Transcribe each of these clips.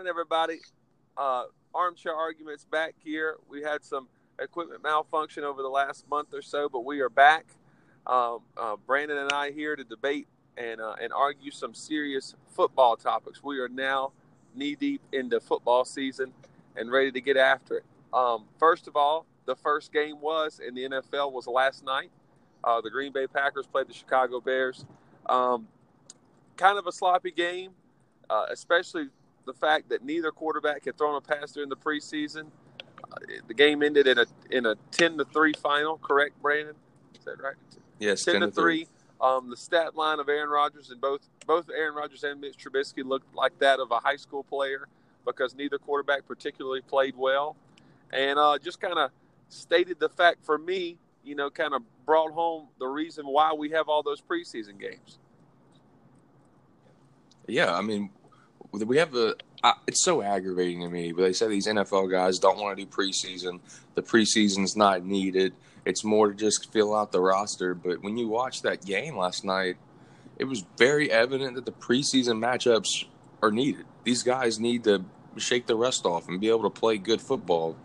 morning, everybody. Uh, armchair arguments back here. We had some equipment malfunction over the last month or so, but we are back. Um, uh, Brandon and I here to debate and uh, and argue some serious football topics. We are now knee deep into football season and ready to get after it. Um, first of all, the first game was in the NFL was last night. Uh, the Green Bay Packers played the Chicago Bears. Um, kind of a sloppy game, uh, especially the fact that neither quarterback had thrown a pass during the preseason. Uh, the game ended in a in a ten to three final. Correct, Brandon? Is that right? Yes, 10, 10 to three. Um, the stat line of Aaron Rodgers and both both Aaron Rodgers and Mitch Trubisky looked like that of a high school player because neither quarterback particularly played well, and uh, just kind of stated the fact for me, you know, kind of brought home the reason why we have all those preseason games. Yeah, I mean, we have a. It's so aggravating to me. But they say these NFL guys don't want to do preseason. The preseason's not needed. It's more to just fill out the roster. But when you watch that game last night, it was very evident that the preseason matchups are needed. These guys need to shake the rust off and be able to play good football.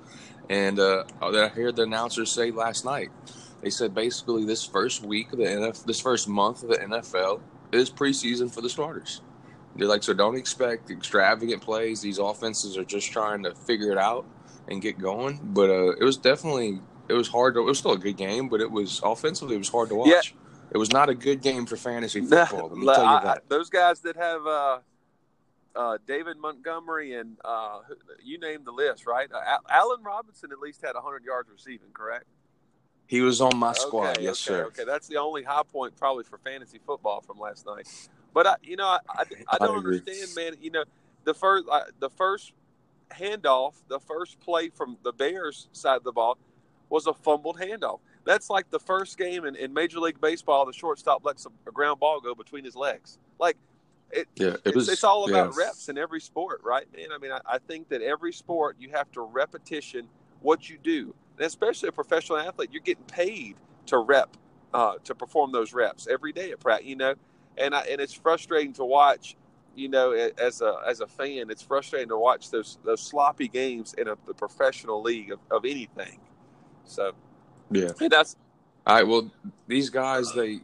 And uh, I heard the announcers say last night, they said basically this first week of the NFL, this first month of the NFL is preseason for the starters. They're like, so don't expect extravagant plays. These offenses are just trying to figure it out and get going. But uh, it was definitely it was hard to. It was still a good game, but it was offensively it was hard to watch. Yeah. It was not a good game for fantasy football. Let me tell you that. I, those guys that have uh, uh, David Montgomery and uh, you name the list, right? Uh, Allen Robinson at least had 100 yards receiving, correct? He was on my squad, okay, yes, okay, sir. Okay, that's the only high point probably for fantasy football from last night. But I, you know, I, I, I don't I understand, man. You know, the first uh, the first handoff, the first play from the Bears side of the ball was a fumbled handoff. That's like the first game in, in Major League Baseball, the shortstop lets a, a ground ball go between his legs. Like, it, yeah, it it's, was, it's all about yeah. reps in every sport, right, man? I mean, I, I think that every sport you have to repetition what you do, and especially a professional athlete, you're getting paid to rep, uh, to perform those reps every day at practice. You know, and I, and it's frustrating to watch. You know, as a as a fan, it's frustrating to watch those those sloppy games in a, the professional league of, of anything. So, yeah, that's all right. Well, these guys they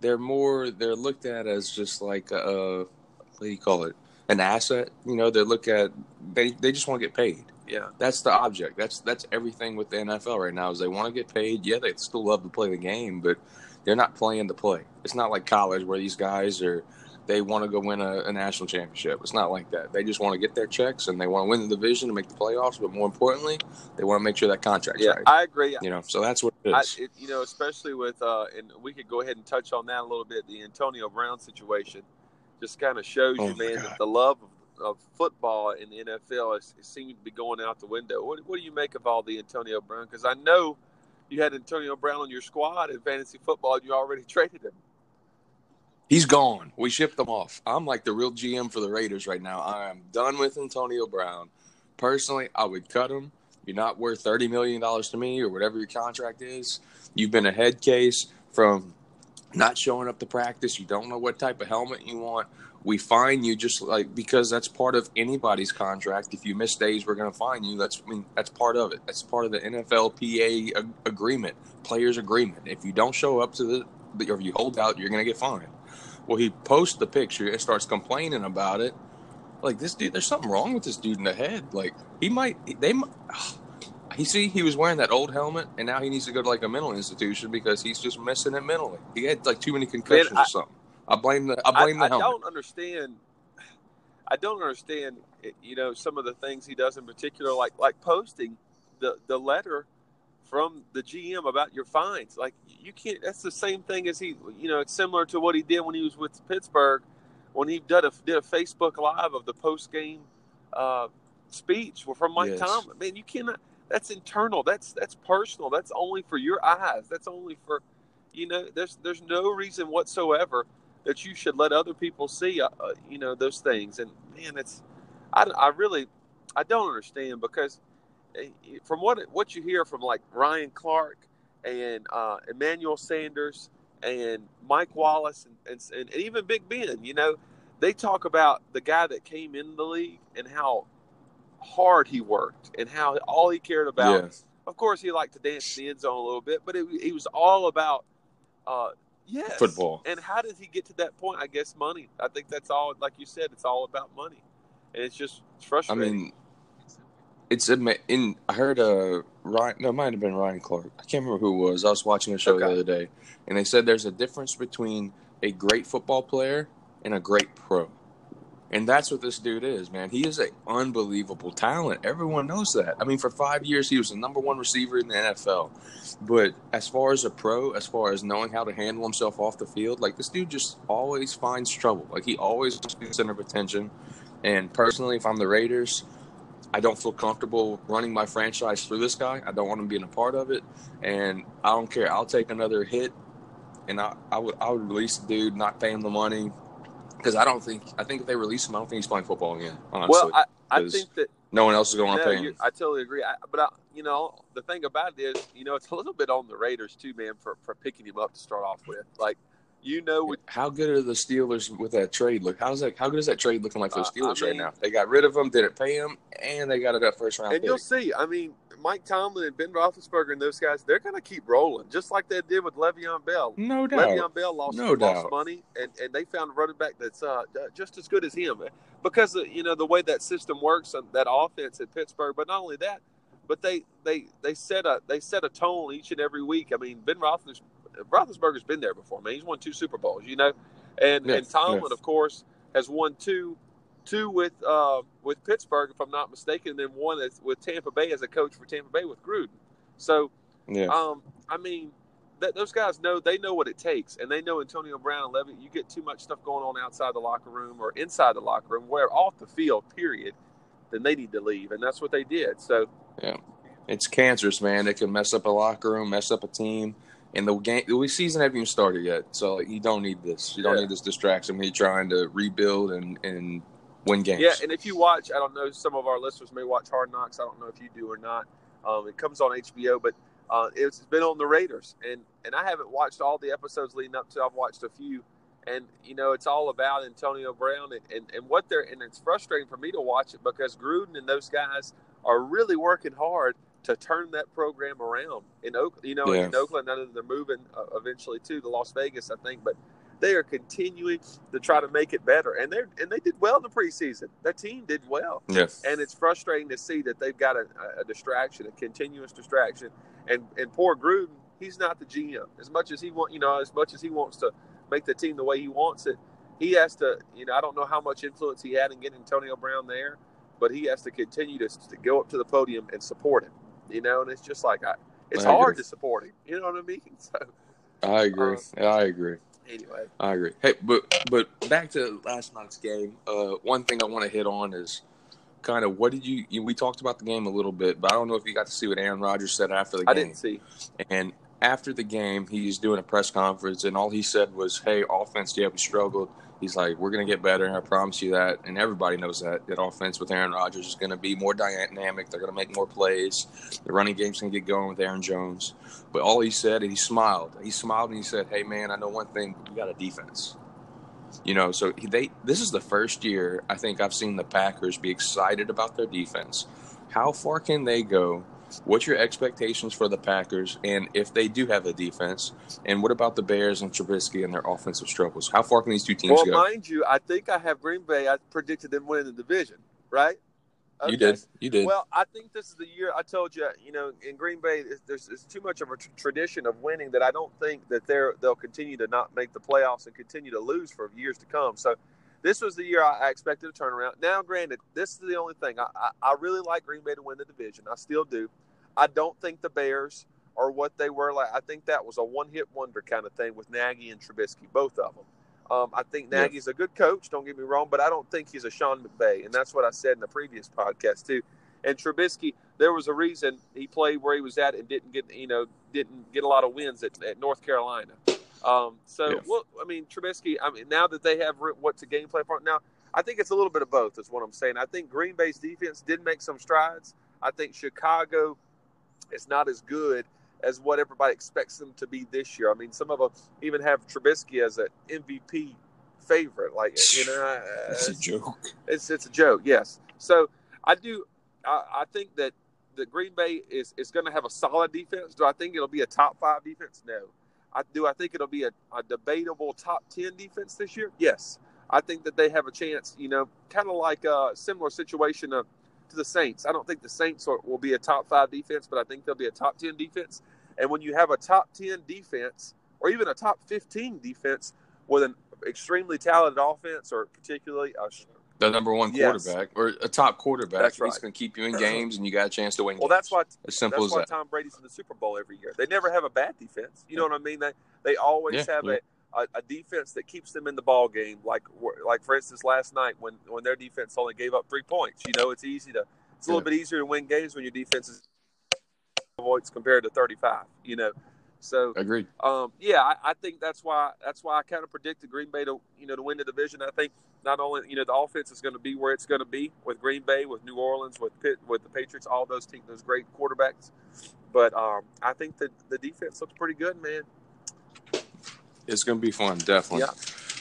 they're more they're looked at as just like a what do you call it an asset. You know, they look at they they just want to get paid. Yeah, that's the object. That's that's everything with the NFL right now is they want to get paid. Yeah, they still love to play the game, but they're not playing to play. It's not like college where these guys are they want to go win a, a, national championship. It's not like that. They just want to get their checks and they want to win the division and make the playoffs. But more importantly, they want to make sure that contract's yeah, right. I agree. You know, so that's what it is. I, it, you know, especially with uh, and we could go ahead and touch on that a little bit. The Antonio Brown situation just kind of shows oh you, man, that the love of, of football in the NFL is, seems to be going out the window. What, what do you make of all the Antonio Brown? Because I know you had Antonio Brown on your squad in fantasy football, and you already traded him. He's gone. We shipped him off. I'm like the real GM for the Raiders right now. I am done with Antonio Brown. Personally, I would cut him. You're not worth thirty million dollars to me, or whatever your contract is. You've been a head case from not showing up to practice. You don't know what type of helmet you want. We fine you just like because that's part of anybody's contract. If you miss days, we're going to fine you. That's I mean that's part of it. That's part of the NFLPA ag- agreement, players agreement. If you don't show up to the or if you hold out, you're going to get fined. Well, he posts the picture and starts complaining about it. Like this dude, there's something wrong with this dude in the head. Like he might, they might. He see, he was wearing that old helmet, and now he needs to go to like a mental institution because he's just missing it mentally. He had like too many concussions Man, I, or something. I blame the. I blame I, the helmet. I don't understand. I don't understand. You know, some of the things he does in particular, like like posting the the letter from the GM about your fines. Like you can't. That's the same thing as he. You know, it's similar to what he did when he was with Pittsburgh, when he did a did a Facebook live of the post game uh, speech from Mike yes. Tomlin. Man, you cannot. That's internal. That's that's personal. That's only for your eyes. That's only for, you know. There's there's no reason whatsoever that you should let other people see. Uh, uh you know those things. And man, it's. I, I really, I don't understand because from what what you hear from like Ryan Clark and uh, Emmanuel Sanders and Mike Wallace and, and, and even Big Ben, you know, they talk about the guy that came in the league and how hard he worked and how all he cared about. Yes. Of course, he liked to dance in the end zone a little bit, but it, he was all about, uh, yes, Football. And how did he get to that point? I guess money. I think that's all. Like you said, it's all about money, and it's just it's I mean, it's in. I heard uh Ryan. No, it might have been Ryan Clark. I can't remember who it was. I was watching a show the other day, and they said there's a difference between a great football player and a great pro, and that's what this dude is, man. He is an unbelievable talent. Everyone knows that. I mean, for five years he was the number one receiver in the NFL, but as far as a pro, as far as knowing how to handle himself off the field, like this dude just always finds trouble. Like he always is the center of attention. And personally, if I'm the Raiders, I don't feel comfortable running my franchise through this guy. I don't want him being a part of it, and I don't care. I'll take another hit, and I, I would I would release the dude, not pay him the money, because I don't think I think if they release him, I don't think he's playing football again. Honestly, well, I, I think that no one else is going to pay him. I totally agree. I, but I, you know, the thing about it is, you know, it's a little bit on the Raiders too, man, for for picking him up to start off with. Like, you know, with How good are the Steelers with that trade? Look, how's that? How good is that trade looking like for the Uh, I Steelers right now? They got rid of him, didn't pay him, and they got it up first round and pick. you'll see. I mean, Mike Tomlin and Ben Roethlisberger and those guys, they're going to keep rolling, just like they did with Le'Veon Bell. No doubt. Le'Veon Bell lost, No lost doubt. money, and, and they found a running back that's uh, just as good as him because of, you know the way that system works and that offense at Pittsburgh. But not only that, but they they they set a they set a tone each and every week. I mean, Ben Roethlis, Roethlisberger's been there before. Man, he's won two Super Bowls, you know, and Yes, and Tomlin, yes. of course, has won two two with uh, with Pittsburgh, if I'm not mistaken, and then one with Tampa Bay as a coach for Tampa Bay with Gruden. So Yeah. um, I mean, that those guys know they know what it takes, and they know Antonio Brown and Levy. You get too much stuff going on outside the locker room or inside the locker room, where off the field, period, then they need to leave, and that's what they did. So yeah, It's cancerous, man. It can mess up a locker room, mess up a team. And the game, the season hasn't even started yet, so you don't need this. You don't Yeah. need this distraction when you're trying to rebuild and, and win games. yeah, and if you watch, I don't know, some of our listeners may watch Hard Knocks. I don't know if you do or not. Um, it comes on HBO, but uh, it's been on the Raiders, and and I haven't watched all the episodes leading up to. I've watched a few, and you know it's all about Antonio Brown and, and, and what they're and it's frustrating for me to watch it because Gruden and those guys are really working hard to turn that program around in Oak, you know, Yeah. in Oakland. I know they're moving uh, eventually to the Las Vegas, I think, but they are continuing to try to make it better, and they're and they did well in the preseason. Their team did well, yeah. and it's frustrating to see that they've got a, a distraction, a continuous distraction, and and poor Gruden, he's not the GM. As much as he want, you know, as much as he wants to make the team the way he wants it, he has to, you know, I don't know how much influence he had in getting Antonio Brown there, but he has to continue to, to go up to the podium and support him, you know, and it's just like I, it's I agree. hard to support him, you know what I mean? So I agree. Uh, I agree. Anyway, I agree. Hey, but but back to last night's game. Uh, one thing I want to hit on is kind of what did you, you? We talked about the game a little bit, but I don't know if you got to see what Aaron Rodgers said after the game. I didn't see. And after the game, he's doing a press conference, and all he said was, "Hey, offense, yeah, we struggled." He's like, "We're gonna get better, I promise you that." And everybody knows that that offense with Aaron Rodgers is gonna be more dynamic. They're gonna make more plays. The running game's gonna get going with Aaron Jones. But all he said, and he smiled. He smiled and he said, "Hey, man, I know one thing. We got a defense." You know, so they. This is the first year I think I've seen the Packers be excited about their defense. How far can they go? What's your expectations for the Packers, and if they do have a defense? And what about the Bears and Trubisky and their offensive struggles? How far can these two teams Well, go? mind you, I think I have Green Bay. I predicted them winning the division, right? You did. You did. Well, I think this is the year. I told you, you know, in Green Bay, there's, there's, too much of a tr- tradition of winning that I don't think that they're they'll continue to not make the playoffs and continue to lose for years to come. So, this was the year I, expected a turnaround. Now, granted, this is the only thing I, I, I really like Green Bay to win the division. I still do. I don't think the Bears are what they were like. I think that was a one-hit wonder kind of thing with Nagy and Trubisky, both of them. Um, I think. Nagy's a good coach. Don't get me wrong, but I don't think he's a Sean McVay, and that's what I said in the previous podcast too. And Trubisky, there was a reason he played where he was at and didn't get you know didn't get a lot of wins at, at North Carolina. Um, so Yeah. well, I mean Trubisky. I mean now that they have what's a game plan for now, I think it's a little bit of both. Is what I'm saying. I think Green Bay's defense did make some strides. I think Chicago is not as good as what everybody expects them to be this year. I mean, some of them even have Trubisky as an MVP favorite. Like you know, It's a joke. it's it's a joke. Yes. So I do. I, I think that the Green Bay is is going to have a solid defense. Do I think it'll be a top five defense? No. I do. I think it'll be a, a debatable top ten defense this year. Yes. I think that they have a chance. You know, kind of like a similar situation of, to the Saints. I don't think the Saints are, will be a top five defense, but I think they'll be a top ten defense. And when you have a top ten defense, or even a top fifteen defense with an extremely talented offense, or particularly a The number one Yes. quarterback or a top quarterback. That's He's right. going to keep you in games, and you got a chance to win. well, games. that's why as simple That's as why that. Tom Brady's in the Super Bowl every year. They never have a bad defense. You know what I mean? They they always Yeah, have yeah. A, a, defense that keeps them in the ball game. Like like for instance, last night when when their defense only gave up three points. You know, it's easy to it's a little bit easier to win games when your defense is points compared to thirty five. You know, so Agreed. um, yeah, I, I think that's why that's why I kind of predicted Green Bay to you know to win the division. I think not only you know the offense is going to be where it's going to be with Green Bay, with New Orleans, with Pitt, with the Patriots, all those teams, those great quarterbacks. But um, I think that the defense looks pretty good, man. It's going to be fun, definitely. Yeah.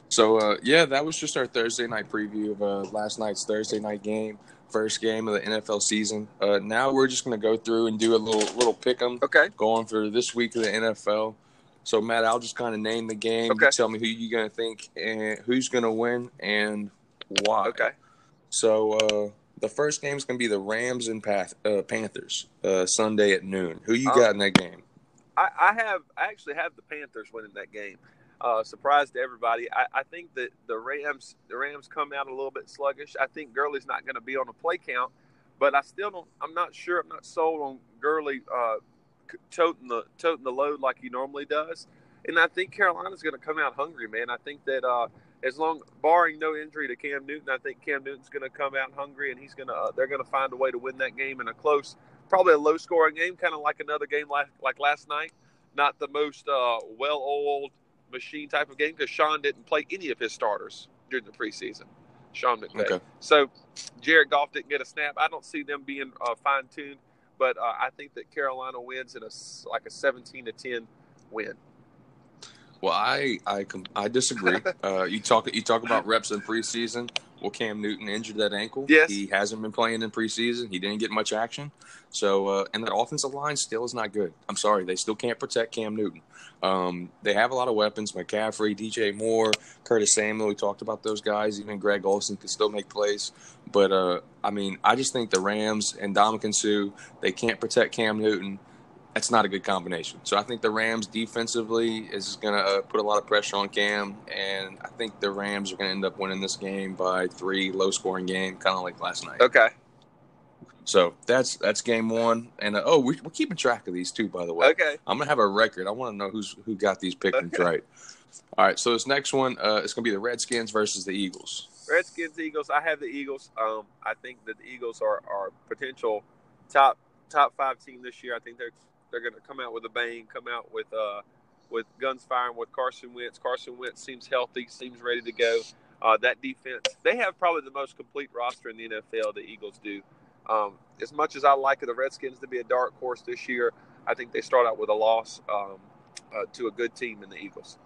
So, uh, yeah, that was just our Thursday night preview of uh, last night's Thursday night game, first game of the NFL season. Uh, now we're just going to go through and do a little little pick 'em Okay. going for this week of the NFL. So, Matt, I'll just kind of name the game. Okay. You tell me who you're going to think and who's going to win and why. Okay. So, uh, the first game is going to be the Rams and Path- uh, Panthers uh, Sunday at noon. Who you Um, got in that game? I, I have I actually have the Panthers winning that game. Uh, surprise to everybody. I, I think that the Rams the Rams come out a little bit sluggish. I think Gurley's not going to be on a play count, but I still don't. I'm not sure. I'm not sold on Gurley uh, toting the toting the load like he normally does. And I think Carolina's going to come out hungry, man. I think that uh, as long barring no injury to Cam Newton, I think Cam Newton's going to come out hungry, and he's going to uh, they're going to find a way to win that game in a close, probably a low scoring game, kind of like another game like like last night. Not the most uh, well oiled machine type of game because Sean didn't play any of his starters during the preseason. Sean McVay. Okay. So Jared Goff didn't get a snap. I don't see them being uh, fine tuned, but uh, I think that Carolina wins in a like a seventeen to ten win. Well, I I I disagree. uh, you talk you talk about reps in preseason. Well, Cam Newton injured that ankle. Yes. he hasn't been playing in preseason. He didn't get much action. So, uh, and that offensive line still is not good. I'm sorry, they still can't protect Cam Newton. Um, they have a lot of weapons: McCaffrey, DJ Moore, Curtis Samuel. We talked about those guys. Even Greg Olsen can still make plays. But uh, I mean, I just think the Rams and Dominican Sue they can't protect Cam Newton that's not a good combination. So I think the Rams defensively is going to uh, put a lot of pressure on Cam, and I think the Rams are going to end up winning this game by three, low scoring game, kind of like last night. Okay. So that's that's game one, and uh, oh, we, we're keeping track of these too, by the way. Okay. I'm gonna have a record. I want to know who's who got these pickings Okay. right. All right, so this next one, uh, it's gonna be the Redskins versus the Eagles. Redskins, Eagles. I have the Eagles. Um, I think that the Eagles are are potential top top five team this year. I think they're they're going to come out with a bang, come out with uh with guns firing with Carson Wentz. Carson Wentz seems healthy, seems ready to go. Uh, that defense, they have probably the most complete roster in the NFL. The Eagles do. Um, as much as I like the Redskins to be a dark horse this year, I think they start out with a loss um, uh, to a good team in the Eagles.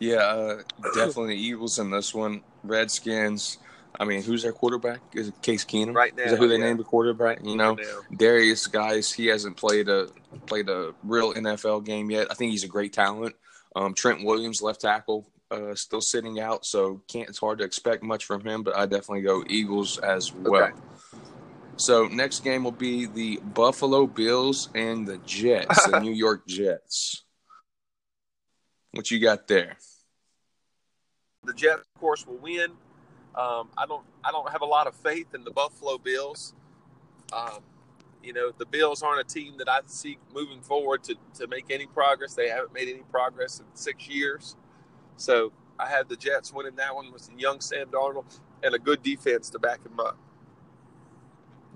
Yeah, uh, definitely the Eagles in this one. Redskins. I mean, who's their quarterback? Is it Case Keenum? Right now, is that who they yeah. named the quarterback? You know, Now. Darius, guys, he hasn't played a played a real NFL game yet. I think he's a great talent. Um, Trent Williams, left tackle, uh, still sitting out, so can't. It's hard to expect much from him. But I definitely go Eagles as well. Okay. So next game will be the Buffalo Bills and the Jets, the New York Jets. What you got there? the Jets, of course, will win. Um, I don't, I don't have a lot of faith in the Buffalo Bills. Um, you know, the Bills aren't a team that I see moving forward to, to make any progress. They haven't made any progress in six years. So I had the Jets winning that one with young Sam Darnold and a good defense to back him up.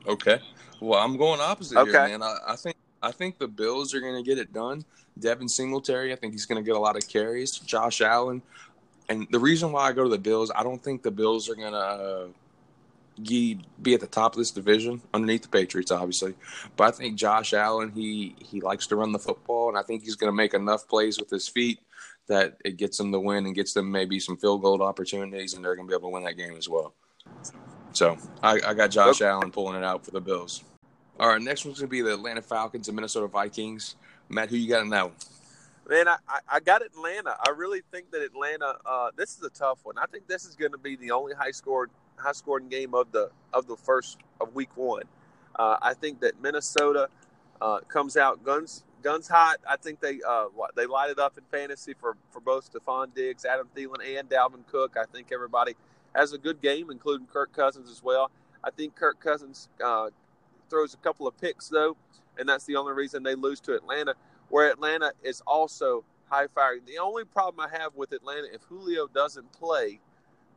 Okay. Well, I'm going opposite here, man. I, I think I think the Bills are going to get it done. Devin Singletary, I think he's going to get a lot of carries. Josh Allen, and the reason why I go to the Bills, I don't think the Bills are going to uh, be be at the top of this division underneath the Patriots, obviously. But I think Josh Allen, he he likes to run the football, and I think he's going to make enough plays with his feet that it gets them the win and gets them maybe some field goal opportunities, and they're going to be able to win that game as well. So I, I got Josh okay. Allen pulling it out for the Bills. All right, next one's going to be the Atlanta Falcons and Minnesota Vikings. Matt, who you got in that one? Man, I, I got Atlanta. I really think that Atlanta. Uh, this is a tough one. I think this is going to be the only high scored high scoring game of the of the first of week one. Uh, I think that Minnesota uh, comes out guns guns hot. I think they uh, they light it up in fantasy for for both Stefon Diggs, Adam Thielen, and Dalvin Cook. I think everybody has a good game, including Kirk Cousins as well. I think Kirk Cousins uh, throws a couple of picks though, and that's the only reason they lose to Atlanta. Where Atlanta is also high firing. The only problem I have with Atlanta, if Julio doesn't play,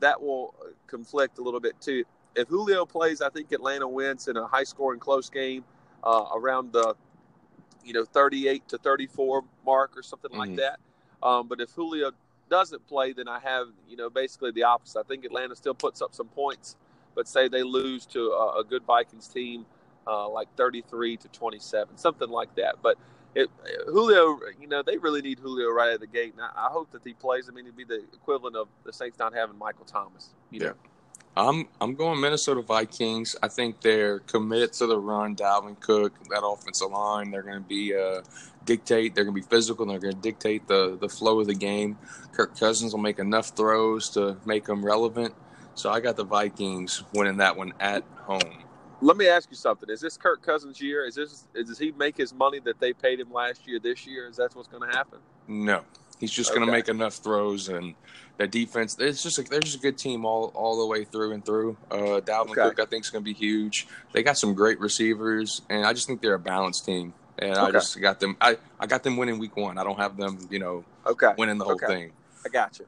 that will conflict a little bit too. If Julio plays, I think Atlanta wins in a high scoring close game uh, around the you know 38 to 34 mark or something mm-hmm. like that. Um, but if Julio doesn't play, then I have you know basically the opposite. I think Atlanta still puts up some points, but say they lose to a, a good Vikings team uh, like 33 to 27, something like that. But it, Julio, you know, they really need Julio right of the gate. And I, I hope that he plays. I mean, it'd be the equivalent of the Saints not having Michael Thomas. You know? Yeah. I'm I'm going Minnesota Vikings. I think they're committed to the run. Dalvin Cook, that offensive line, they're going to be uh, dictate. They're going to be physical. they're going to dictate the the flow of the game. Kirk Cousins will make enough throws to make them relevant. So I got the Vikings winning that one at home. Let me ask you something. Is this Kirk Cousins' year? Is this is, does he make his money that they paid him last year this year? Is that what's going to happen? No, he's just okay. going to make enough throws and that defense. It's just a, they're just a good team all all the way through and through. Uh, Dalvin okay. Cook, I think, is going to be huge. They got some great receivers, and I just think they're a balanced team. And okay. I just got them. I, I got them winning week one. I don't have them, you know, okay, winning the whole okay. thing. I got you.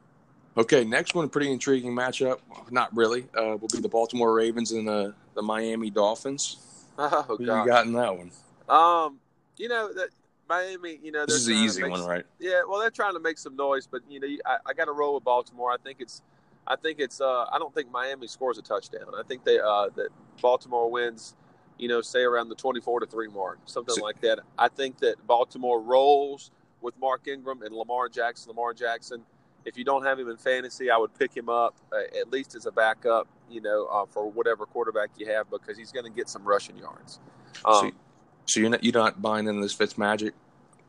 Okay, next one, pretty intriguing matchup. Not really. Uh, will be the Baltimore Ravens and the the Miami Dolphins. Oh, Who God. you got in that one? Um, you know that Miami. You know this is the easy one, some, right? Yeah. Well, they're trying to make some noise, but you know, I, I got to roll with Baltimore. I think it's, I think it's. Uh, I don't think Miami scores a touchdown. I think they uh, that Baltimore wins. You know, say around the twenty-four to three mark, something so, like that. I think that Baltimore rolls with Mark Ingram and Lamar Jackson. Lamar Jackson if you don't have him in fantasy, I would pick him up uh, at least as a backup, you know, uh, for whatever quarterback you have because he's going to get some rushing yards. Um, so, so, you're not you're not buying into this Fitz magic.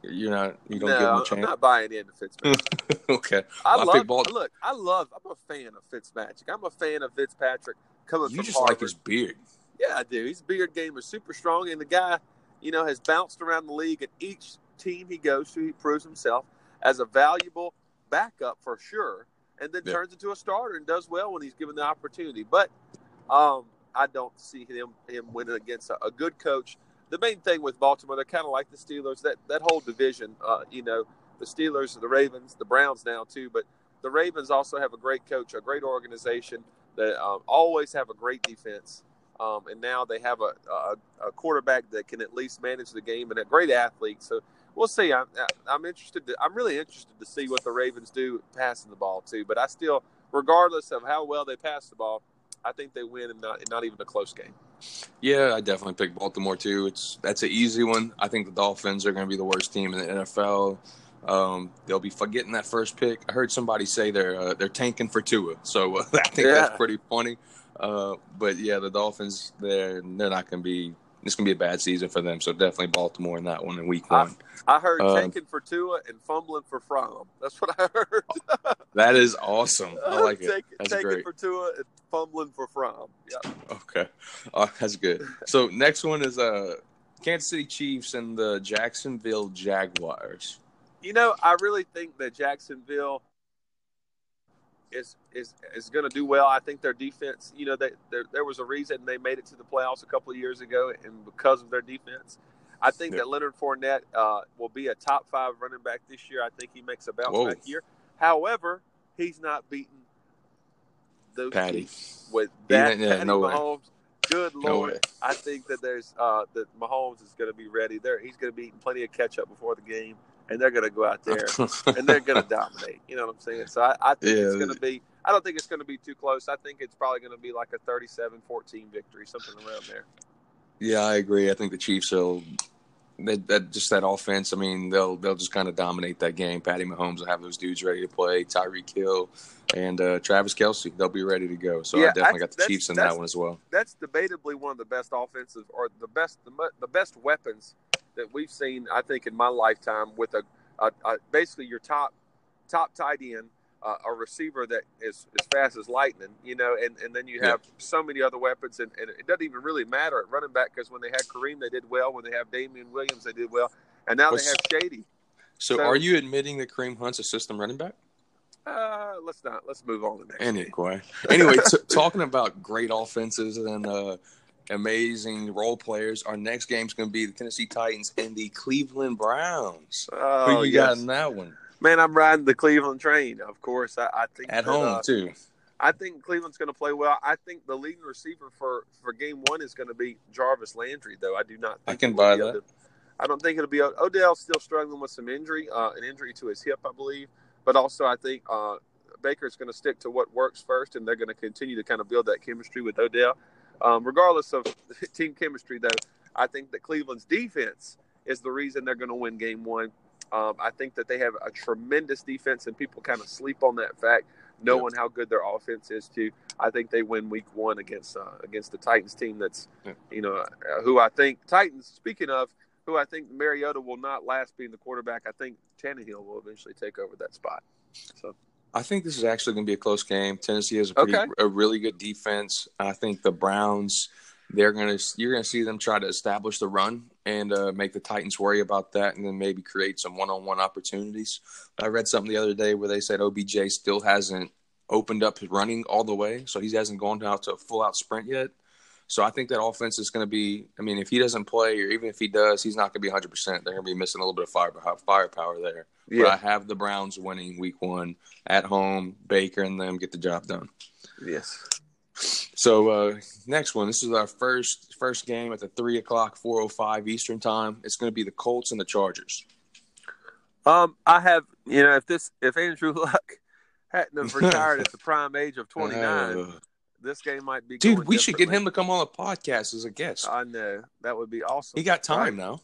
You're not. You don't no, give him a chance. I'm not buying into Fitzmagic. okay. I well, love. Ball- look, I love. I'm a fan of Fitzmagic. I'm a fan of Fitzpatrick coming you just Harvard. like his beard. Yeah, I do. His beard game is super strong, and the guy, you know, has bounced around the league. And each team he goes to, he proves himself as a valuable backup for sure, and then yeah. turns into a starter and does well when he's given the opportunity. But um, I don't see him him winning against a, a, good coach. The main thing with Baltimore, they're kind of like the Steelers. That that whole division, uh, you know, the Steelers, the Ravens, the Browns now too. But the Ravens also have a great coach, a great organization that um, always have a great defense. Um, and now they have a, a, a quarterback that can at least manage the game and a great athlete. So we'll see. I'm I'm interested. To, I'm really interested to see what the Ravens do passing the ball too. But I still, regardless of how well they pass the ball, I think they win and not not even a close game. Yeah, I definitely pick Baltimore too. It's that's an easy one. I think the Dolphins are going to be the worst team in the NFL. Um, they'll be getting that first pick. I heard somebody say they're uh, they're tanking for Tua, so uh, I think yeah. that's pretty funny. Uh, but yeah, the Dolphins they're they're not going to be it's gonna be a bad season for them. So definitely Baltimore in that one in week one. I, I heard um, tanking for Tua and fumbling for Fromm. That's what I heard. that is awesome. I like it. That's tanking great. for Tua and fumbling for Fromm. Yeah. Okay, uh, that's good. So next one is uh Kansas City Chiefs and the Jacksonville Jaguars. You know, I really think that Jacksonville is is is going to do well. I think their defense, you know, they, there was a reason they made it to the playoffs a couple of years ago, and because of their defense, I think that Leonard Fournette uh, will be a top five running back this year. I think he makes a bounce Whoa. back year. However, he's not beating those Patty with that yeah, Patty no Mahomes. Way. Good lord! No I think that there's uh, that Mahomes is going to be ready. There, he's going to be eating plenty of ketchup before the game and they're going to go out there and they're going to dominate. You know what I'm saying? So I, I think yeah. it's going to be. I don't think it's going to be too close. I think it's probably going to be like a 37-14 victory, something around there. Yeah, I agree. I think the Chiefs will that, that just that offense. I mean, they'll they'll just kind of dominate that game. Patty Mahomes will have those dudes ready to play. Tyreek Hill and uh, Travis Kelce, they'll be ready to go. So Yeah, I definitely got the Chiefs in that one as well. that's debatably one of the best offensive or the best the, the best weapons that we've seen I think in my lifetime with a, a, a basically your top top tight end uh, a receiver that is as fast as lightning you know and, and then you Yeah. have so many other weapons and, and it doesn't even really matter at running back because when they had Kareem they did well when they have Damien Williams they did well and now they have Shady So, So- are you admitting that Kareem Hunt's a system running back? uh, let's not let's move on to next. Anyway, anyway, t- talking about great offenses and uh, amazing role players, our next game's going to be the Tennessee Titans and the Cleveland Browns. oh, Who you yes. got in that one? man I'm riding the Cleveland train of course I, I think At that, home uh, too. I think Cleveland's going to play well. I think the leading receiver for, for game one is going to be Jarvis Landry, though. I do not. I can buy that. I don't think it'll be Odell's still struggling with some injury, uh, an injury to his hip, I believe. But also, I think uh, Baker's going to stick to what works first, and they're going to continue to kind of build that chemistry with Odell. Um, regardless of team chemistry, though, I think that Cleveland's defense is the reason they're going to win game one. Um, I think that they have a tremendous defense, and people kind of sleep on that fact, knowing how good their offense is too. I think they win week one against uh, against the Titans team. That's Yeah. you know uh, who I think Titans. Speaking of who I think Mariota will not last being the quarterback. I think Tannehill will eventually take over that spot. So I think this is actually going to be a close game. Tennessee has a pretty, Okay. a really good defense. I think the Browns, they're going to you're going to see them try to establish the run and uh, make the Titans worry about that, and then maybe create some one-on-one opportunities. I read something the other day where they said OBJ still hasn't opened up his running all the way, so he hasn't gone out to a full-out sprint yet. So I think that offense is going to be. I mean, if he doesn't play, or even if he does, he's not going to be 100. percent They're going to be missing a little bit of fire, firepower there. But I have the Browns winning Week One at home. Baker and them get the job done. yes, So uh, next one, this is our first first game at the three o'clock, four o five Eastern time. It's going to be the Colts and the Chargers. um, I have you know if this if Andrew Luck hadn't have retired at the prime age of twenty nine, Uh, this game might be. dude, we should get him to come on a podcast as a guest. I know that would be awesome. He got time Right. now.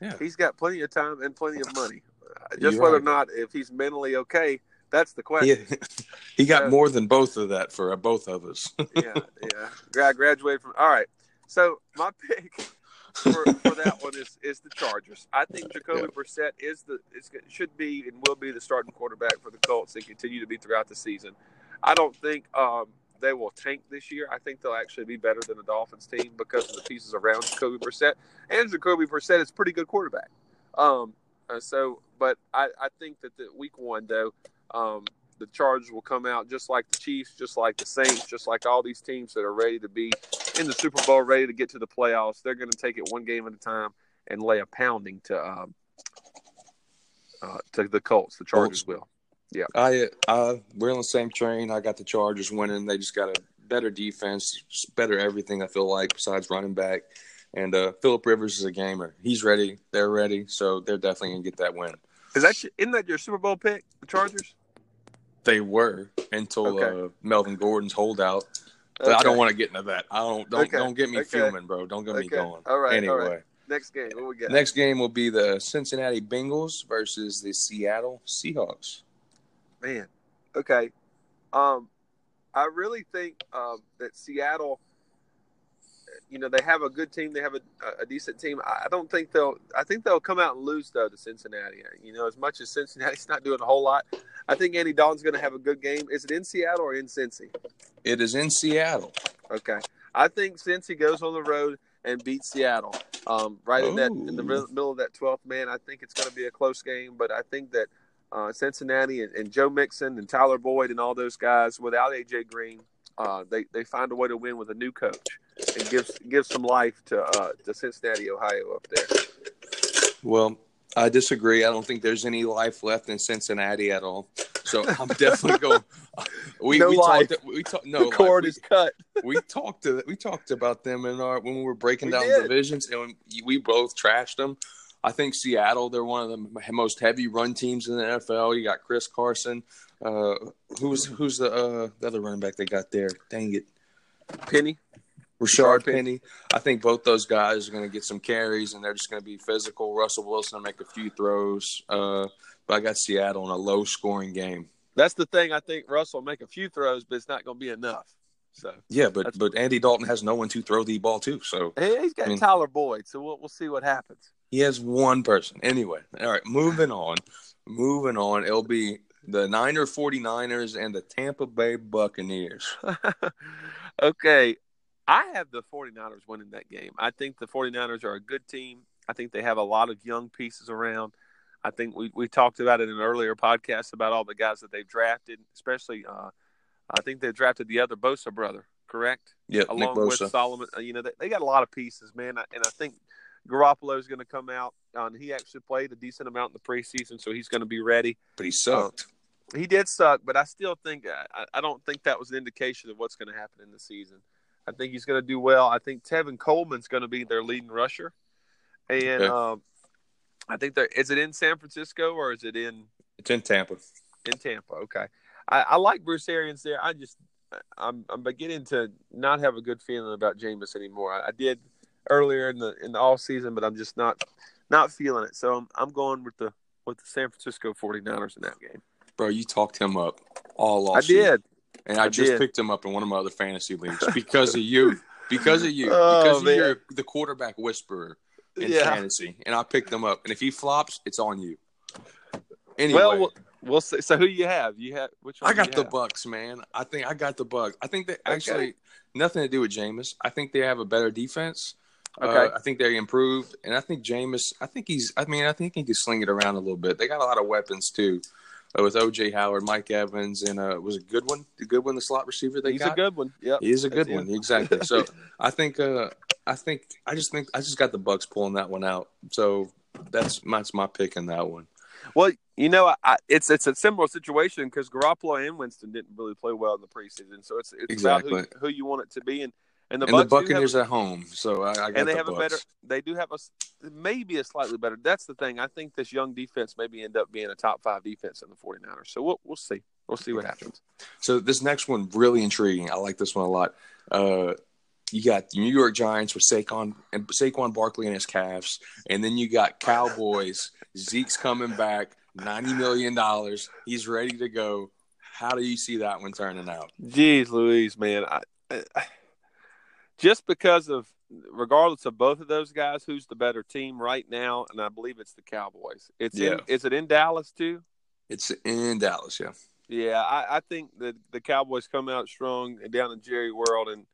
Yeah, He's got plenty of time and plenty of money. Just You're whether or not if he's mentally okay, that's the question. he, he got Yeah. more than both of that for uh, both of us. yeah, yeah. Gra- graduated from. All right. So my pick for, for that one is is the Chargers. I think Jacoby Yeah. Brissett is the is, should be and will be the starting quarterback for the Colts and continue to be throughout the season. I don't think um, they will tank this year. I think they'll actually be better than the Dolphins team because of the pieces around Jacoby Brissett. And Jacoby Brissett is a pretty good quarterback. Um, uh, so, but I, I think that the week one though, um, the Chargers will come out just like the Chiefs, just like the Saints, just like all these teams that are ready to be in the Super Bowl, ready to get to the playoffs. They're going to take it one game at a time and lay a pounding to um, uh, to the Colts. The Chargers will. I uh, we're on the same train. I got the Chargers winning. They just got a better defense, better everything. I feel like besides running back. And uh, Philip Rivers is a gamer. He's ready. They're ready. So they're definitely gonna get that win. Is that isn't that your Super Bowl pick? The Chargers. They were until Okay. uh, Melvin Gordon's holdout. But I don't want to get into that. I don't don't Okay. don't get me Okay. fuming, bro. Don't get me going. All right. Anyway, All right. Next game. What we got? next game will be the Cincinnati Bengals versus the Seattle Seahawks. Man. Okay. Um, I really think um, that Seattle, you know, they have a good team. They have a, a decent team. I don't think they'll. I think they'll come out and lose though to Cincinnati. You know, as much as Cincinnati's not doing a whole lot, I think Andy Dalton's going to have a good game. Is it in Seattle or in Cincy? It is in Seattle. Okay. I think Cincy goes on the road and beats Seattle. Um, right in that in the middle middle of that twelfth man. I think it's going to be a close game, but I think that uh, Cincinnati and, and Joe Mixon and Tyler Boyd and all those guys without AJ Green, uh, they they find a way to win with a new coach and gives gives some life to uh, to Cincinnati, Ohio, up there. Well, I disagree. I don't think there's any life left in Cincinnati at all. So I'm definitely going. We No we life. talked. We talked. No, the cord We- is cut. we talked to we talked about them in our when we were breaking We down did. divisions, and we both trashed them. I think Seattle they're one of the most heavy run teams in the NFL. You got Chris Carson, uh, who's who's the uh, the other running back they got there? Dang it, Penny. Rashard Penny. I think both those guys are going to get some carries, and they're just going to be physical. Russell Wilson will make a few throws, uh, but I got Seattle in a low-scoring game. That's the thing. I think Russell will make a few throws, but it's not going to be enough. So yeah, but but Andy Dalton has no one to throw the ball to. So he's got I mean, Tyler Boyd. So we'll we'll see what happens. He has one person. Anyway, all right, moving on. Moving on. It'll be the Niner 49ers and the Tampa Bay Buccaneers. okay. I have the 49ers winning that game. I think the 49ers are a good team. I think they have a lot of young pieces around. I think we, we talked about it in an earlier podcast about all the guys that they've drafted, especially uh, I think they drafted the other Bosa brother, correct? Yeah, along with Solomon. Uh, you know, they, they, got a lot of pieces, man. And I think Garoppolo is going to come out. Um, he actually played a decent amount in the preseason, so he's going to be ready. But he sucked. Um, he did suck, but I still think I, I don't think that was an indication of what's going to happen in the season. I think he's going to do well. I think Tevin Coleman's going to be their leading rusher, and um, I think they're. It in San Francisco or is it in? It's in Tampa. In Tampa, okay. I, I like Bruce Arians there. I just I'm I'm beginning to not have a good feeling about Jameis anymore. I, I did earlier in the in the off season, but I'm just not not feeling it. So I'm I'm going with the with the San Francisco 49ers in that game. Bro, you talked him up all off. I did. And I, I just did. picked him up in one of my other fantasy leagues because of you. Because of you. Oh, because man. you're the quarterback whisperer in yeah. fantasy. And I picked him up. And if he flops, it's on you. Anyway. Well, we'll see. So who you have? You have which I got the have? Bucks, man. I think I got the Bucks. I think that actually okay. nothing to do with Jameis. I think they have a better defense. Okay. Uh, I think they improved, and I think Jameis. I think he's. I mean, I think he can sling it around a little bit. They got a lot of weapons too, uh, with OJ Howard, Mike Evans, and uh, was a good one. The good one, the slot receiver they he's got. a good one. Yeah, he's a good one. Exactly. So I think. Uh, I think. I just think. I just got the Bucks pulling that one out. So that's that's my pick in that one. Well, you know, I, it's it's a similar situation because Garoppolo and Winston didn't really play well in the preseason, so it's it's exactly. about who, who you want it to be, and and the, and the Buccaneers have, at home, so I, I got and they the have Bucks. a better. They do have a maybe a slightly better. That's the thing. I think this young defense maybe end up being a top five defense in the 49ers. So we'll we'll see. We'll see what happens. So this next one really intriguing. I like this one a lot. Uh, you got the New York Giants with Saquon and Saquon Barkley and his calves, and then you got Cowboys. Zeke's coming back, ninety million dollars. He's ready to go. How do you see that one turning out? Jeez, Louise, man. I, I just because of regardless of both of those guys, who's the better team right now? And I believe it's the Cowboys. It's yeah. in, is it in Dallas too? It's in Dallas, yeah. Yeah, I, I think that the Cowboys come out strong down in Jerry World and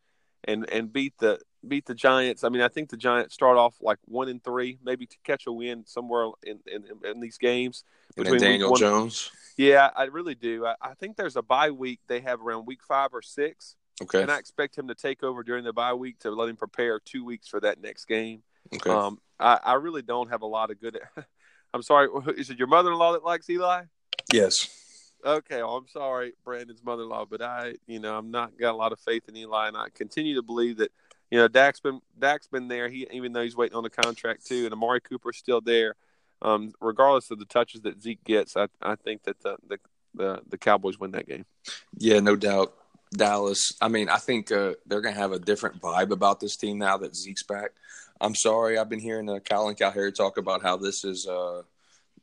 and and beat the beat the Giants. I mean, I think the Giants start off like one and three, maybe to catch a win somewhere in in, in these games. Between Daniel one, Jones. Yeah, I really do. I, I think there's a bye week they have around week five or six Okay. And I expect him to take over during the bye week to let him prepare two weeks for that next game. Okay. Um, I, I really don't have a lot of good. I'm sorry. Is it your mother-in-law that likes Eli? Yes. Okay. Well, I'm sorry, Brandon's mother-in-law, but I, you know, I'm not got a lot of faith in Eli, and I continue to believe that, you know, Dak's been Dak's been there. He even though he's waiting on the contract too, and Amari Cooper's still there. Um, regardless of the touches that Zeke gets, I I think that the the the, the Cowboys win that game. Yeah, no doubt. Dallas. I mean, I think uh, they're going to have a different vibe about this team now that Zeke's back. I'm sorry, I've been hearing uh, Colin Cowherd talk about how this is uh,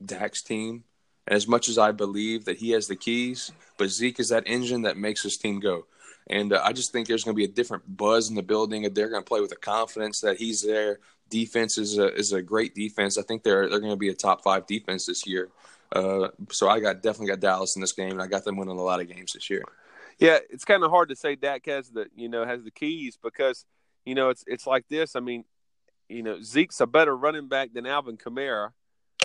Dak's team. And as much as I believe that he has the keys, but Zeke is that engine that makes this team go. And uh, I just think there's going to be a different buzz in the building. They're going to play with a confidence that he's there. Defense is a, is a great defense. I think they're they're going to be a top five defense this year. Uh, so I got definitely got Dallas in this game, and I got them winning a lot of games this year. Yeah, it's kind of hard to say Dak has the you know has the keys because you know it's it's like this. I mean, you know Zeke's a better running back than Alvin Kamara.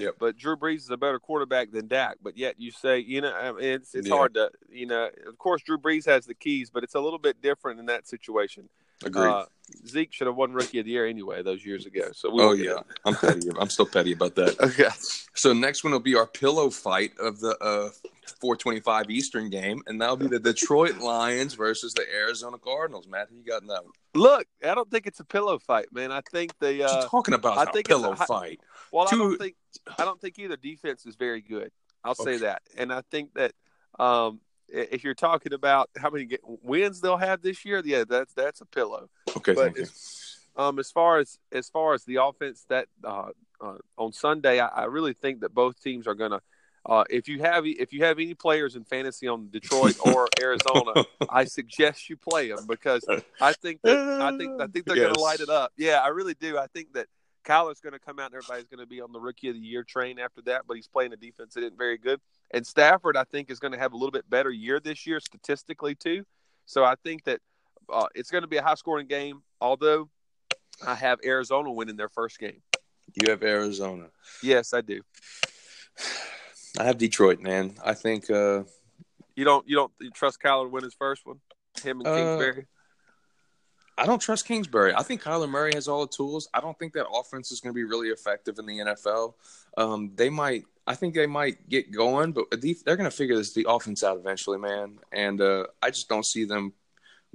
Yep. But Drew Brees is a better quarterback than Dak. But yet you say, you know, it's it's yeah. hard to, you know, of course Drew Brees has the keys, but it's a little bit different in that situation. Agreed. Uh, Zeke should have won Rookie of the Year anyway those years ago. So we oh yeah, I'm petty. I'm still petty about that. Okay. So next one will be our pillow fight of the uh, 425 Eastern game, and that'll be the Detroit Lions versus the Arizona Cardinals. Matt, you got in that one? Look, I don't think it's a pillow fight, man. I think the uh, talking about I think pillow a, fight. Well, Two... I don't think I don't think either defense is very good. I'll say okay. that, and I think that um, if you're talking about how many wins they'll have this year, yeah, that's that's a pillow. Okay, but thank you. as, um, as far as as far as the offense that uh, uh, on Sunday, I, I really think that both teams are going to. Uh, if you have if you have any players in fantasy on Detroit or Arizona, I suggest you play them because I think that I think I think they're going to light it up. Yeah, I really do. I think that Kyler's going to come out and everybody's going to be on the rookie of the year train after that, but he's playing a defense that isn't very good. And Stafford, I think, is going to have a little bit better year this year statistically too. So I think that uh, it's going to be a high scoring game. Although I have Arizona winning their first game. You have Arizona. Yes, I do. I have Detroit, man. I think uh, You don't you don't you trust Kyler to win his first one? Him and Uh, Kingsbury. I don't trust Kingsbury. I think Kyler Murray has all the tools. I don't think that offense is going to be really effective in the NFL. Um, they might. I think they might get going, but they're going to figure this the offense out eventually, man. And uh, I just don't see them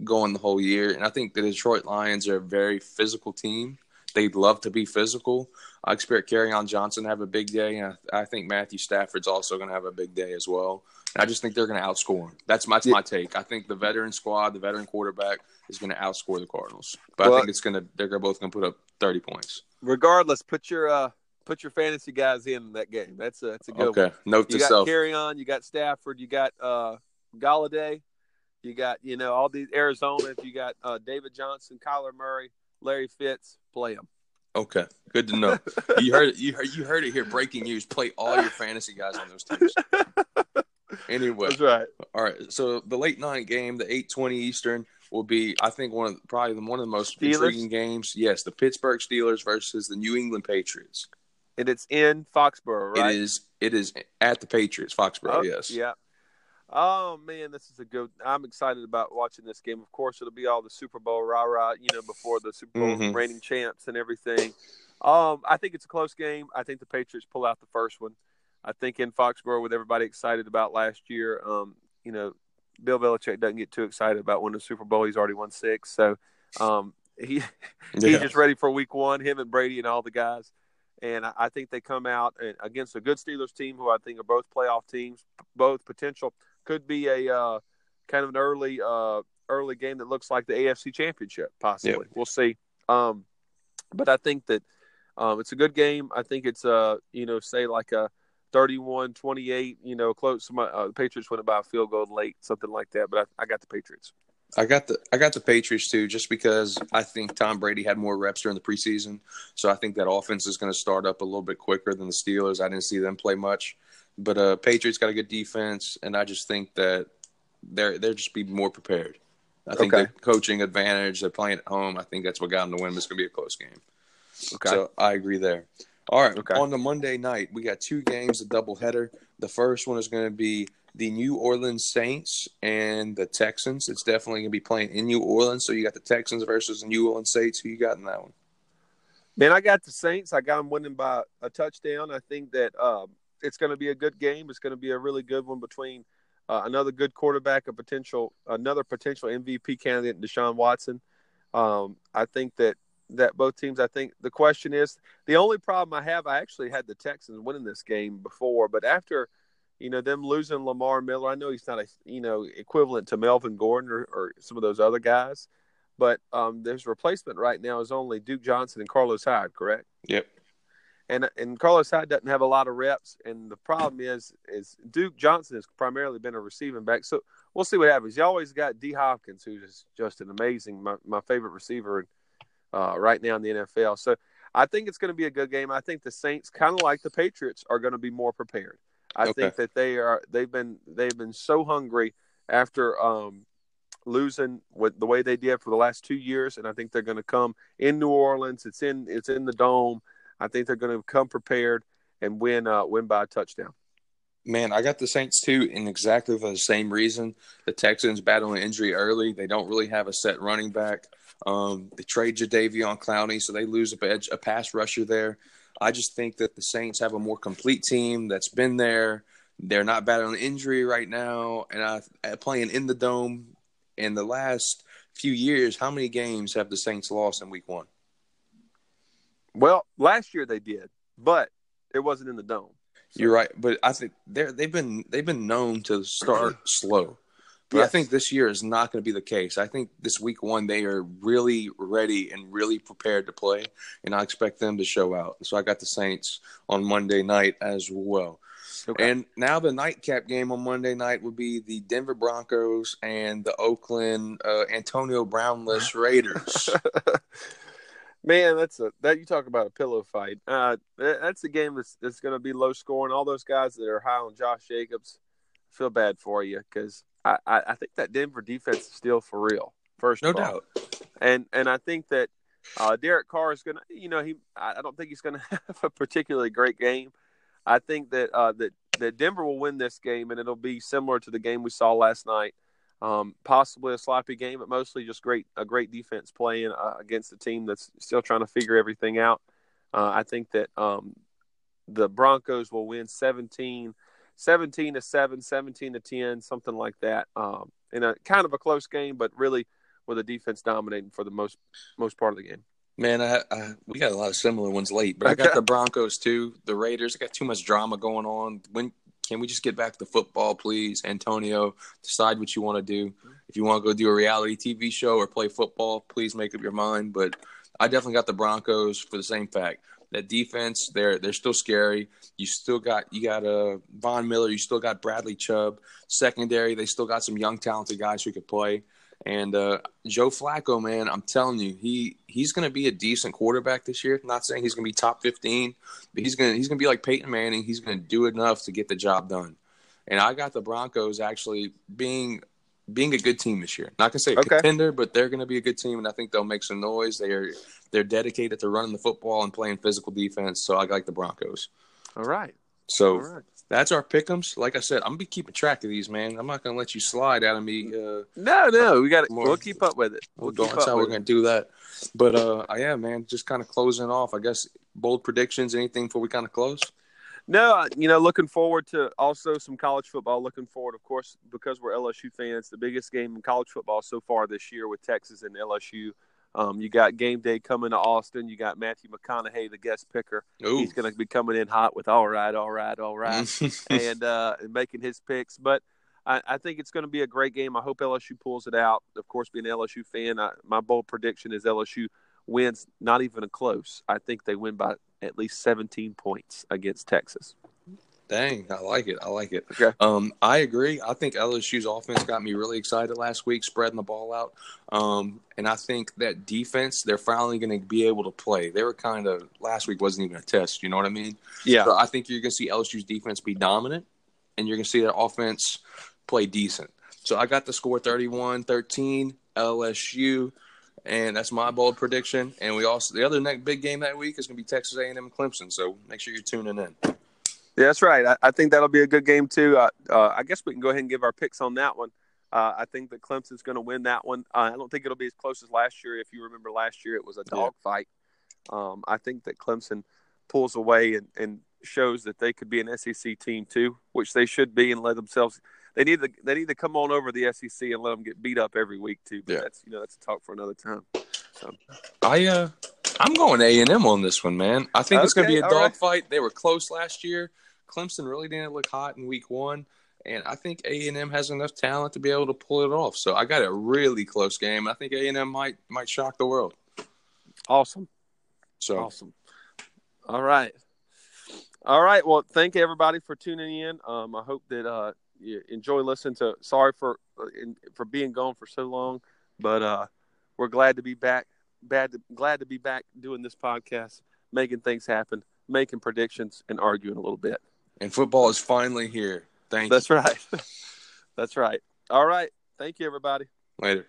going the whole year. And I think the Detroit Lions are a very physical team. They'd love to be physical. I expect Kerryon Johnson to have a big day, and I, I think Matthew Stafford's also going to have a big day as well. I just think they're going to outscore them. That's my, that's my take. I think the veteran squad, the veteran quarterback, is going to outscore the Cardinals. But I think it's going to they're gonna both going to put up thirty points. Regardless, put your uh put your fantasy guys in that game. That's a that's a good one. Okay, note You to got self. Kerryon, you got Stafford, you got uh Golladay, you got you know all these Arizona. If you got uh, David Johnson, Kyler Murray, Larry Fitz, play them. Okay, good to know. you heard it. You heard you heard it here. Breaking news: play all your fantasy guys on those teams. Anyway, That's right. all right. So the late night game, the eight twenty Eastern, will be I think one of probably the, one of the most Steelers? intriguing games. Yes, the Pittsburgh Steelers versus the New England Patriots. And it's in Foxborough, right? It is it is at the Patriots, Foxborough. Oh, yes. Yeah. Oh man, this is a good. I'm excited about watching this game. Of course, it'll be all the Super Bowl rah rah, you know, before the Super Bowl Mhm. reigning champs and everything. Um, I think it's a close game. I think the Patriots pull out the first one. I think in Foxborough, with everybody excited about last year, um, you know, Bill Belichick doesn't get too excited about winning the Super Bowl. He's already won six, so um, he he's just ready for Week One. Him and Brady and all the guys, and I, I think they come out and, against a good Steelers team, who I think are both playoff teams, both potential. Could be a uh, kind of an early uh, early game that looks like the AFC Championship, possibly. We'll see. Um, but I think that um, it's a good game. I think it's uh, you know, say like a 31-28, you know, close. To my, uh, the Patriots win about a field goal late, something like that. But I, I got the Patriots. I got the I got the Patriots too, just because I think Tom Brady had more reps during the preseason, so I think that offense is going to start up a little bit quicker than the Steelers. I didn't see them play much, but uh, Patriots got a good defense, and I just think that they're they're just be more prepared. I think Okay. the coaching advantage, they're playing at home. I think that's what got them to win. It's going to be a close game. Okay. So I agree there. All right. Okay. On the Monday night, we got two games, a doubleheader. The first one is going to be the New Orleans Saints and the Texans. It's definitely going to be playing in New Orleans. So you got the Texans versus the New Orleans Saints. Who you got in that one? Man, I got the Saints. I got them winning by a touchdown. I think that um, it's going to be a good game. It's going to be a really good one between uh, another good quarterback, a potential another potential MVP candidate, Deshaun Watson. Um, I think that that both teams. I think the question is the only problem I have. I actually had the Texans winning this game before, but after you know them losing Lamar Miller, I know he's not a you know equivalent to Melvin Gordon or, or some of those other guys. But um, there's replacement right now is only Duke Johnson and Carlos Hyde, correct? Yep. And and Carlos Hyde doesn't have a lot of reps, and the problem is is Duke Johnson has primarily been a receiving back. So we'll see what happens. You always got D Hopkins, who's just an amazing, my, my favorite receiver uh, right now in the NFL. So I think it's going to be a good game. I think the Saints, kind of like the Patriots, are going to be more prepared. I Okay. think that they are. They've been they've been so hungry after um, losing with the way they did for the last two years, and I think they're going to come in New Orleans. It's in it's in the dome. I think they're going to come prepared and win uh, win by a touchdown. Man, I got the Saints too, and exactly for the same reason. The Texans battling injury early. They don't really have a set running back. Um, they trade Jadeveon Clowney, so they lose a, a pass rusher there. I just think that the Saints have a more complete team that's been there. They're not battling injury right now, and I, playing in the dome. In the last few years, how many games have the Saints lost in Week One? Well, last year they did, but it wasn't in the dome. You're right, but I think they're they've been they've been known to start slow. But I think this year is not going to be the case. I think this week one they are really ready and really prepared to play, and I expect them to show out. So I got the Saints on Monday night as well. Okay. And now the nightcap game on Monday night would be the Denver Broncos and the Oakland uh, Antonio Brownless Raiders. Man, that's a that you talk about a pillow fight. Uh, that's a game that's that's going to be low scoring. All those guys that are high on Josh Jacobs, feel bad for you because I, I I think that Denver defense is still for real. First, no doubt. and and I think that uh, Derek Carr is going to, you know, he I I don't think he's going to have a particularly great game. I think that uh, that that Denver will win this game, and it'll be similar to the game we saw last night. Um, possibly a sloppy game, but mostly just great a great defense playing uh, against a team that's still trying to figure everything out. Uh, I think that um, the Broncos will win 17, 17 to 7, 17 to 10, something like that. Um, in a kind of a close game, but really with the defense dominating for the most most part of the game. Man, I, I, we got a lot of similar ones late, but I got the Broncos too, the Raiders. I got too much drama going on. When can we just get back to football, please? Antonio, decide what you want to do. If you want to go do a reality TV show or play football, please make up your mind. But I definitely got the Broncos for the same fact. That defense, they're they're still scary. You still got you got uh, Von Miller. You still got Bradley Chubb. Secondary, they still got some young talented guys who could play. And uh, Joe Flacco, man, I'm telling you, he he's going to be a decent quarterback this year. Not saying he's going to be top 15, but he's going to he's going to be like Peyton Manning. He's going to do enough to get the job done. And I got the Broncos actually being being a good team this year. Not going to say Okay. contender, but they're going to be a good team, and I think they'll make some noise. They are they're dedicated to running the football and playing physical defense. So I like the Broncos. All right, So all right. That's our pickums. Like I said, I'm gonna be keeping track of these, man. I'm not gonna let you slide out of me. Uh, No, no, we got it. We'll keep up with it. We'll Well, that's how we're with gonna do that. But uh, yeah, man, just kind of closing off. I guess bold predictions. Anything before we kind of close? No, you know, looking forward to also some college football. Looking forward, of course, because we're LSU fans. The biggest game in college football so far this year with Texas and LSU. Um, you got game day coming to Austin. You got Matthew McConaughey, the guest picker. Ooh. He's going to be coming in hot with all right, all right, all right. and uh, and making his picks. But I, I think it's going to be a great game. I hope LSU pulls it out. Of course, being an LSU fan, I, my bold prediction is LSU wins, not even a close. I think they win by at least 17 points against Texas. Dang, I like it. I like it. Okay. Um, I agree. I think LSU's offense got me really excited last week, spreading the ball out. Um, and I think that defense, they're finally going to be able to play. They were kind of last week wasn't even a test. You know what I mean? Yeah. So I think you're going to see LSU's defense be dominant, and you're going to see their offense play decent. So I got the score 31 13, LSU, and that's my bold prediction. And we also, the other next big game that week is going to be Texas A&M and Clemson. So make sure you're tuning in. Yeah, that's right. I, I think that'll be a good game too. Uh, uh, I guess we can go ahead and give our picks on that one. Uh, I think that Clemson's going to win that one. Uh, I don't think it'll be as close as last year. If you remember last year, it was a Yeah. dogfight. Um, I think that Clemson pulls away and, and shows that they could be an SEC team too, which they should be, and let themselves. They need to they need to come on over the SEC and let them get beat up every week too. But Yeah. that's you know that's a talk for another time. I uh, I'm going A and M on this one, man. I think it's going to be a all right. dogfight. They were close last year. Clemson really didn't look hot in Week One, and I think A and M has enough talent to be able to pull it off. So I got a really close game. I think A and M might might shock the world. Awesome. So Awesome. All right. All right. Well, thank everybody for tuning in. Um, I hope that uh, you enjoy listening to. Sorry for uh, for being gone for so long, but uh, we're glad to be back. Bad, to, glad to be back doing this podcast, making things happen, making predictions, and arguing a little bit. And football is finally here. Thank you. That's right. That's right. All right. Thank you, everybody. Later.